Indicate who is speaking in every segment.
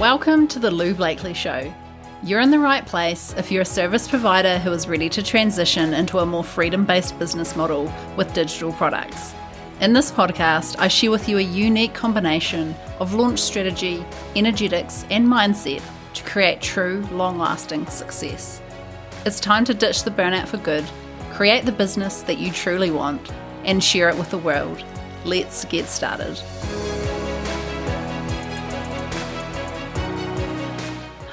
Speaker 1: Welcome to the Lou Blakely Show. You're in the right place if you're a service provider who is ready to transition into a more freedom based business model with digital products. In this podcast, I share with you a unique combination of launch strategy, energetics, and mindset to create true, long lasting success. It's time to ditch the burnout for good, create the business that you truly want, and share it with the world. Let's get started.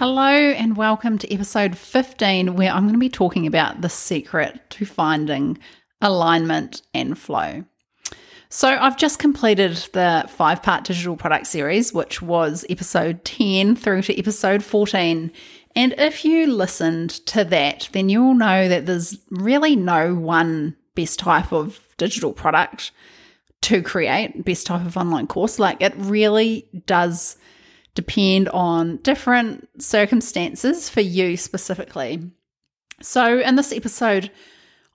Speaker 1: Hello, and welcome to episode 15, where I'm going to be talking about the secret to finding alignment and flow. So, I've just completed the five part digital product series, which was episode 10 through to episode 14. And if you listened to that, then you'll know that there's really no one best type of digital product to create, best type of online course. Like, it really does depend on different circumstances for you specifically. So, in this episode,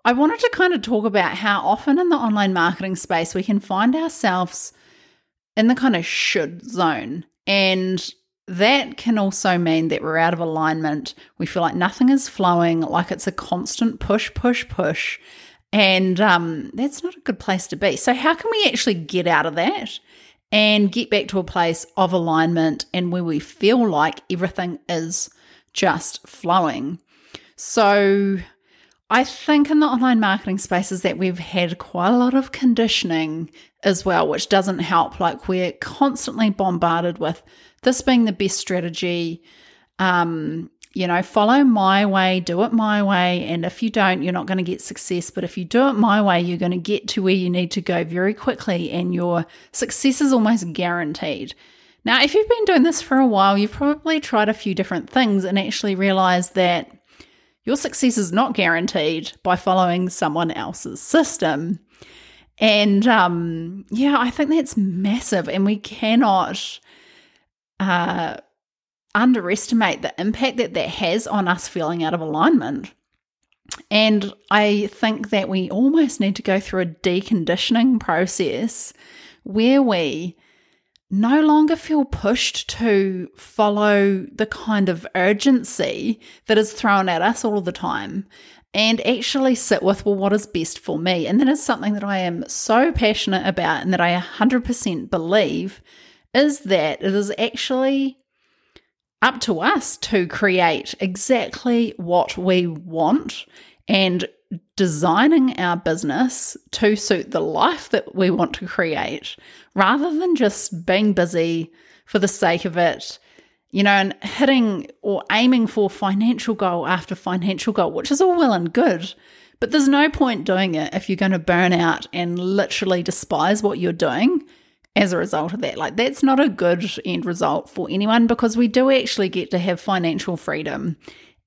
Speaker 1: I wanted to kind of talk about how often in the online marketing space we can find ourselves in the kind of should zone. And that can also mean that we're out of alignment. We feel like nothing is flowing, like it's a constant push, push, push. And um, that's not a good place to be. So, how can we actually get out of that? And get back to a place of alignment and where we feel like everything is just flowing. So, I think in the online marketing spaces that we've had quite a lot of conditioning as well, which doesn't help. Like, we're constantly bombarded with this being the best strategy. Um, you know, follow my way, do it my way. And if you don't, you're not going to get success. But if you do it my way, you're going to get to where you need to go very quickly and your success is almost guaranteed. Now, if you've been doing this for a while, you've probably tried a few different things and actually realized that your success is not guaranteed by following someone else's system. And um, yeah, I think that's massive. And we cannot uh, underestimate the impact that that has on us feeling out of alignment. And I think that we almost need to go through a deconditioning process where we no longer feel pushed to follow the kind of urgency that is thrown at us all the time and actually sit with, well, what is best for me? And that is something that I am so passionate about and that I 100% believe is that it is actually up to us to create exactly what we want and designing our business to suit the life that we want to create rather than just being busy for the sake of it, you know, and hitting or aiming for financial goal after financial goal, which is all well and good. But there's no point doing it if you're going to burn out and literally despise what you're doing as a result of that. Like, that's not a good end result for anyone because we do actually get to have financial freedom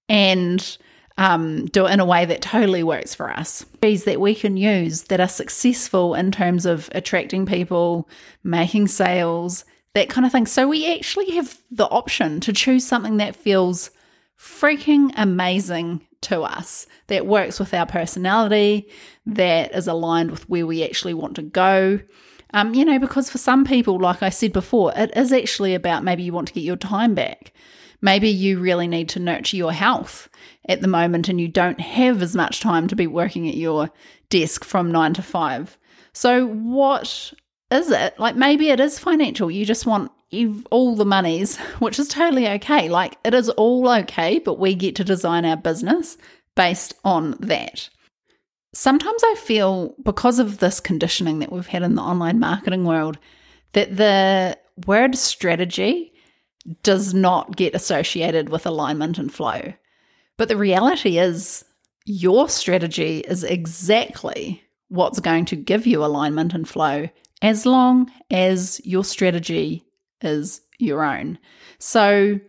Speaker 1: and um, do it in a way that totally works for us. These that we can use that are successful in terms of attracting people, making sales, that kind of thing. So, we actually have the option to choose something that feels freaking amazing to us, that works with our personality, that is aligned with where we actually want to go. Um, you know, because for some people, like I said before, it is actually about maybe you want to get your time back. Maybe you really need to nurture your health at the moment and you don't have as much time to be working at your desk from nine to five. So, what is it? Like, maybe it is financial. You just want all the monies, which is totally okay. Like, it is all okay, but we get to design our business based on that. Sometimes I feel because of this conditioning that we've had in the online marketing world that the word strategy does not get associated with alignment and flow. But the reality is, your strategy is exactly what's going to give you alignment and flow as long as your strategy is your own. So,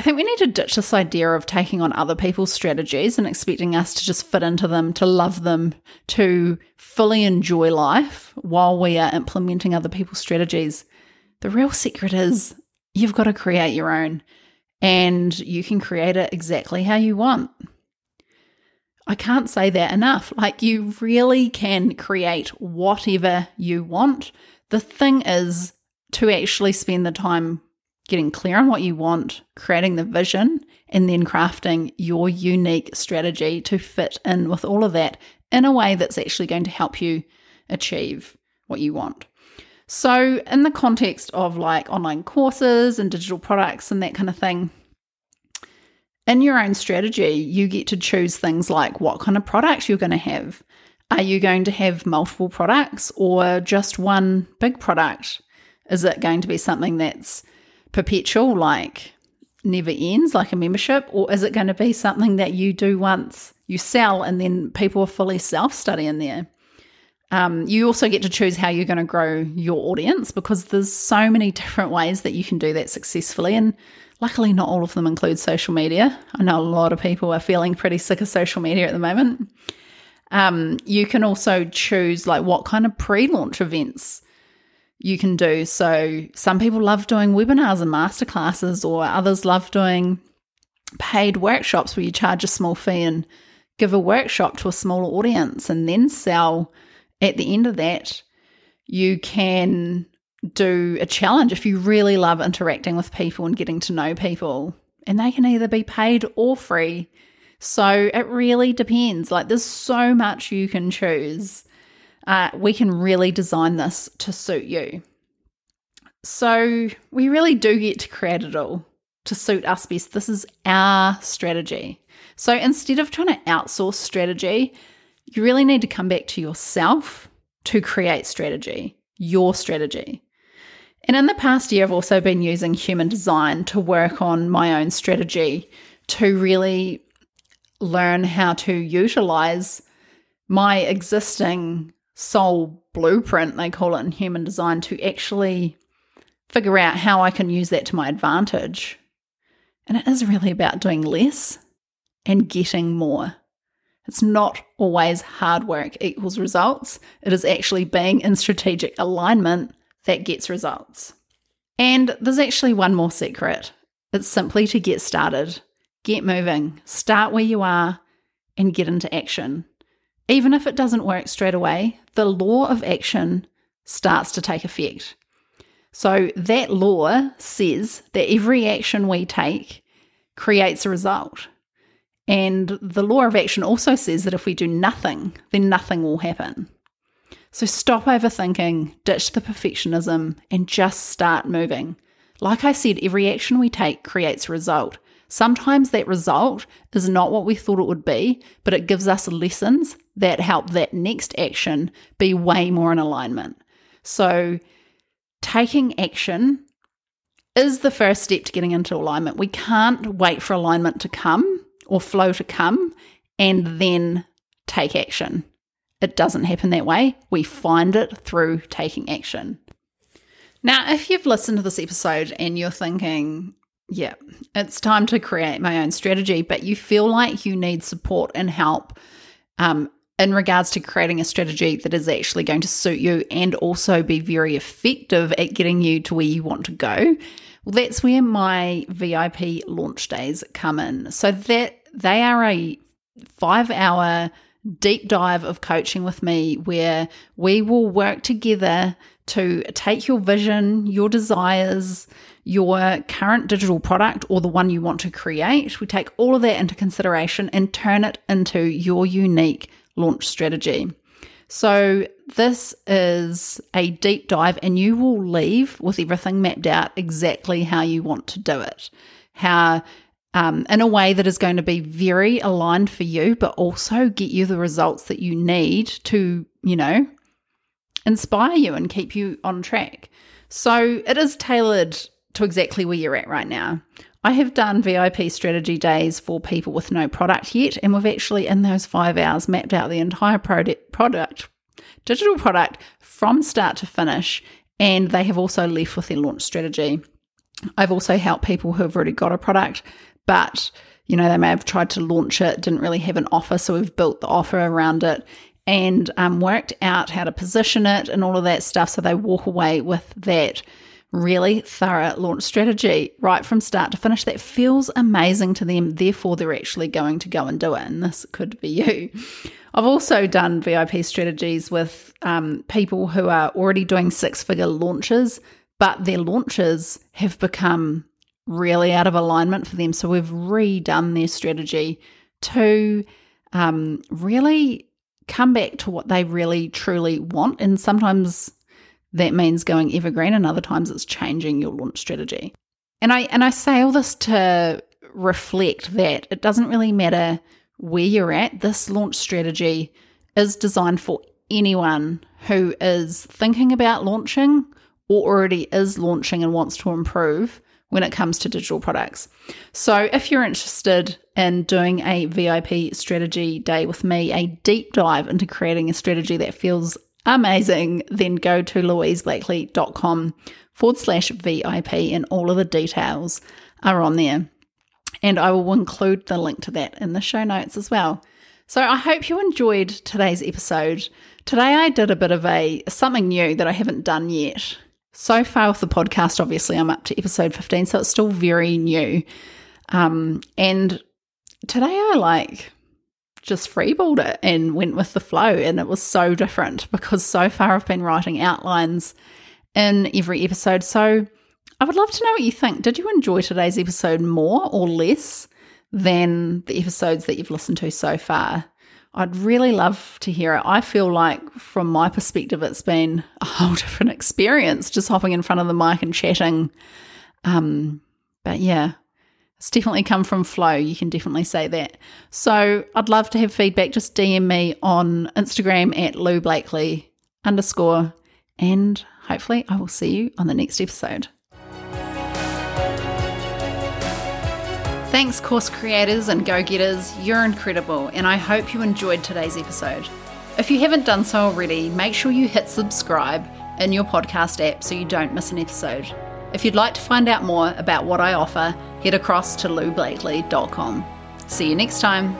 Speaker 1: I think we need to ditch this idea of taking on other people's strategies and expecting us to just fit into them, to love them, to fully enjoy life while we are implementing other people's strategies. The real secret is you've got to create your own and you can create it exactly how you want. I can't say that enough. Like, you really can create whatever you want. The thing is to actually spend the time getting clear on what you want, creating the vision, and then crafting your unique strategy to fit in with all of that in a way that's actually going to help you achieve what you want. So, in the context of like online courses and digital products and that kind of thing, in your own strategy, you get to choose things like what kind of products you're going to have. Are you going to have multiple products or just one big product? Is it going to be something that's perpetual, like never ends, like a membership? Or is it going to be something that you do once, you sell, and then people are fully self study in there? Um, you also get to choose how you're going to grow your audience because there's so many different ways that you can do that successfully. And luckily, not all of them include social media. I know a lot of people are feeling pretty sick of social media at the moment. Um, you can also choose like what kind of pre-launch events you can do. So some people love doing webinars and masterclasses, or others love doing paid workshops where you charge a small fee and give a workshop to a smaller audience and then sell at the end of that, you can do a challenge if you really love interacting with people and getting to know people. And they can either be paid or free. So it really depends. Like there's so much you can choose. Uh, we can really design this to suit you. So we really do get to create it all to suit us best. This is our strategy. So instead of trying to outsource strategy, you really need to come back to yourself to create strategy, your strategy. And in the past year, I've also been using human design to work on my own strategy to really learn how to utilize my existing soul blueprint, they call it in human design, to actually figure out how I can use that to my advantage. And it is really about doing less and getting more. It's not always hard work equals results. It is actually being in strategic alignment that gets results. And there's actually one more secret it's simply to get started, get moving, start where you are, and get into action. Even if it doesn't work straight away, the law of action starts to take effect. So, that law says that every action we take creates a result. And the law of action also says that if we do nothing, then nothing will happen. So stop overthinking, ditch the perfectionism, and just start moving. Like I said, every action we take creates a result. Sometimes that result is not what we thought it would be, but it gives us lessons that help that next action be way more in alignment. So, taking action is the first step to getting into alignment. We can't wait for alignment to come or flow to come and then take action. It doesn't happen that way. We find it through taking action. Now, if you've listened to this episode and you're thinking, yeah, it's time to create my own strategy, but you feel like you need support and help um, in regards to creating a strategy that is actually going to suit you and also be very effective at getting you to where you want to go, well, that's where my VIP launch days come in. So that they are a five hour deep dive of coaching with me where we will work together to take your vision, your desires, your current digital product or the one you want to create. We take all of that into consideration and turn it into your unique launch strategy. So, this is a deep dive, and you will leave with everything mapped out exactly how you want to do it. How um, in a way that is going to be very aligned for you, but also get you the results that you need to, you know, inspire you and keep you on track. So it is tailored to exactly where you're at right now. I have done VIP strategy days for people with no product yet, and we've actually, in those five hours, mapped out the entire product, product digital product from start to finish, and they have also left with their launch strategy. I've also helped people who have already got a product but you know they may have tried to launch it didn't really have an offer so we've built the offer around it and um, worked out how to position it and all of that stuff so they walk away with that really thorough launch strategy right from start to finish. That feels amazing to them therefore they're actually going to go and do it and this could be you. I've also done vip strategies with um, people who are already doing six figure launches but their launches have become really out of alignment for them. So we've redone their strategy to um, really come back to what they really truly want. And sometimes that means going evergreen, and other times it's changing your launch strategy. And I and I say all this to reflect that it doesn't really matter where you're at. This launch strategy is designed for anyone who is thinking about launching or already is launching and wants to improve when it comes to digital products. So, if you're interested in doing a VIP strategy day with me, a deep dive into creating a strategy that feels amazing, then go to louiseblakely.com forward slash VIP, and all of the details are on there. And I will include the link to that in the show notes as well. So I hope you enjoyed today's episode. Today I did a bit of a something new that I haven't done yet. So far with the podcast, obviously I'm up to episode 15, so it's still very new. Um, and today I like just freeballed it and went with the flow, and it was so different because so far I've been writing outlines in every episode. So I would love to know what you think. Did you enjoy today's episode more or less? than the episodes that you've listened to so far. I'd really love to hear it. I feel like, from my perspective, it's been a whole different experience just hopping in front of the mic and chatting. Um, but yeah, it's definitely come from flow. You can definitely say that. So I'd love to have feedback. Just DM me on Instagram at Lou Blakely underscore, and hopefully I will see you on the next episode. Thanks, course creators and go getters. You're incredible, and I hope you enjoyed today's episode. If you haven't done so already, make sure you hit subscribe in your podcast app so you don't miss an episode. If you'd like to find out more about what I offer, head across to loublakely.com. See you next time.